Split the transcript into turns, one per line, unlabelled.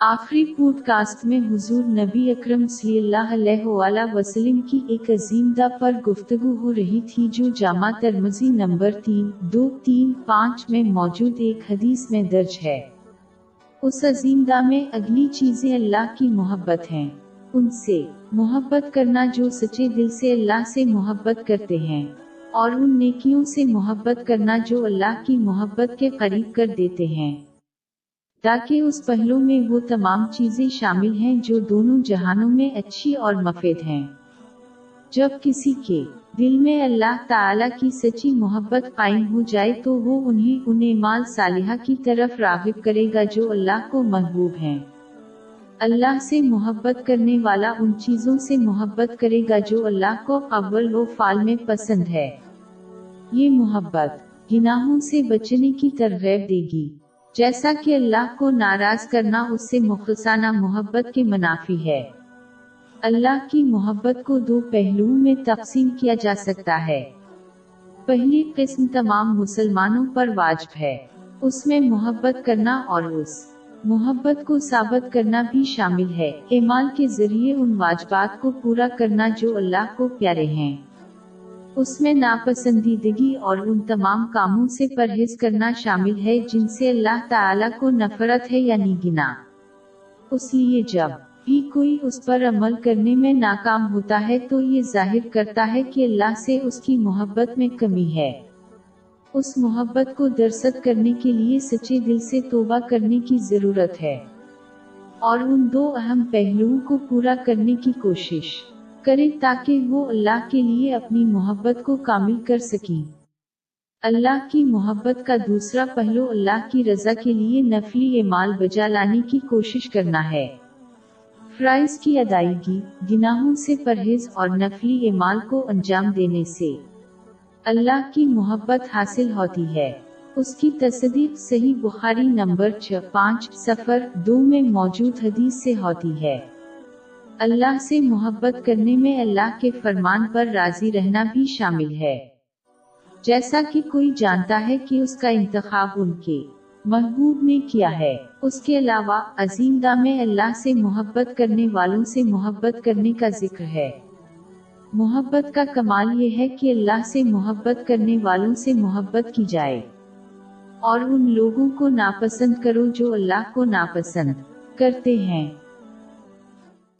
آخری pod cost میں حضور نبی اکرم صلی اللہ علیہ وآلہ وسلم کی ایک عظیم دا پر گفتگو ہو رہی تھی جو جامع ترمزی نمبر تین، دو، تین، پانچ میں موجود ایک حدیث میں درج ہے۔ اس عظیم دا میں اگلی چیزیں اللہ کی محبت ہیں۔ ان سے محبت کرنا جو سچے دل سے اللہ سے محبت کرتے ہیں، اور ان نیکیوں سے محبت کرنا جو اللہ کی محبت کے قریب کر دیتے ہیں۔ تاکہ اس پہلو میں وہ تمام چیزیں شامل ہیں جو دونوں جہانوں میں اچھی اور مفید ہیں۔ جب کسی کے دل میں اللہ تعالی کی سچی محبت قائم ہو جائے تو وہ انہیں انہیں مال صالحہ کی طرف راغب کرے گا جو اللہ کو محبوب ہیں۔ اللہ سے محبت کرنے والا ان چیزوں سے محبت کرے گا جو اللہ کو اول و فال میں پسند ہے۔ یہ محبت گناہوں سے بچنے کی ترغیب دے گی۔ جیسا کہ اللہ کو ناراض کرنا اس سے مخلصانہ محبت کے منافی ہے۔ اللہ کی محبت کو دو پہلوؤں میں تقسیم کیا جا سکتا ہے۔ پہلی قسم تمام مسلمانوں پر واجب ہے۔ اس میں محبت کرنا اور اس محبت کو ثابت کرنا بھی شامل ہے۔ ایمان کے ذریعے ان واجبات کو پورا کرنا جو اللہ کو پیارے ہیں۔ اس میں ناپسندیدگی اور ان تمام کاموں سے پرہیز کرنا شامل ہے جن سے اللہ تعالیٰ کو نفرت ہے یعنی گنا۔ اس لیے جب بھی کوئی اس پر عمل کرنے میں ناکام ہوتا ہے تو یہ ظاہر کرتا ہے کہ اللہ سے اس کی محبت میں کمی ہے۔ اس محبت کو درست کرنے کے لیے سچے دل سے توبہ کرنے کی ضرورت ہے۔ اور ان دو اہم پہلوؤں کو پورا کرنے کی کوشش۔ کریں تاکہ وہ اللہ کے لیے اپنی محبت کو کامل کر سکیں۔ اللہ کی محبت کا دوسرا پہلو اللہ کی رضا کے لیے نفلی اعمال بجا لانے کی کوشش کرنا ہے۔ فرائض کی ادائیگی، گناہوں سے پرہیز اور نفلی اعمال کو انجام دینے سے۔ اللہ کی محبت حاصل ہوتی ہے۔ اس کی تصدیق صحیح بخاری نمبر چھ، پانچ سفر دو میں موجود حدیث سے ہوتی ہے۔ اللہ سے محبت کرنے میں اللہ کے فرمان پر راضی رہنا بھی شامل ہے۔ جیسا کہ کوئی جانتا ہے کہ اس کا انتخاب ان کے محبوب نے کیا ہے۔ اس کے علاوہ عظیم دا میں اللہ سے محبت کرنے والوں سے محبت کرنے کا ذکر ہے۔ محبت کا کمال یہ ہے کہ اللہ سے محبت کرنے والوں سے محبت کی جائے۔ اور ان لوگوں کو ناپسند کرو جو اللہ کو ناپسند کرتے ہیں۔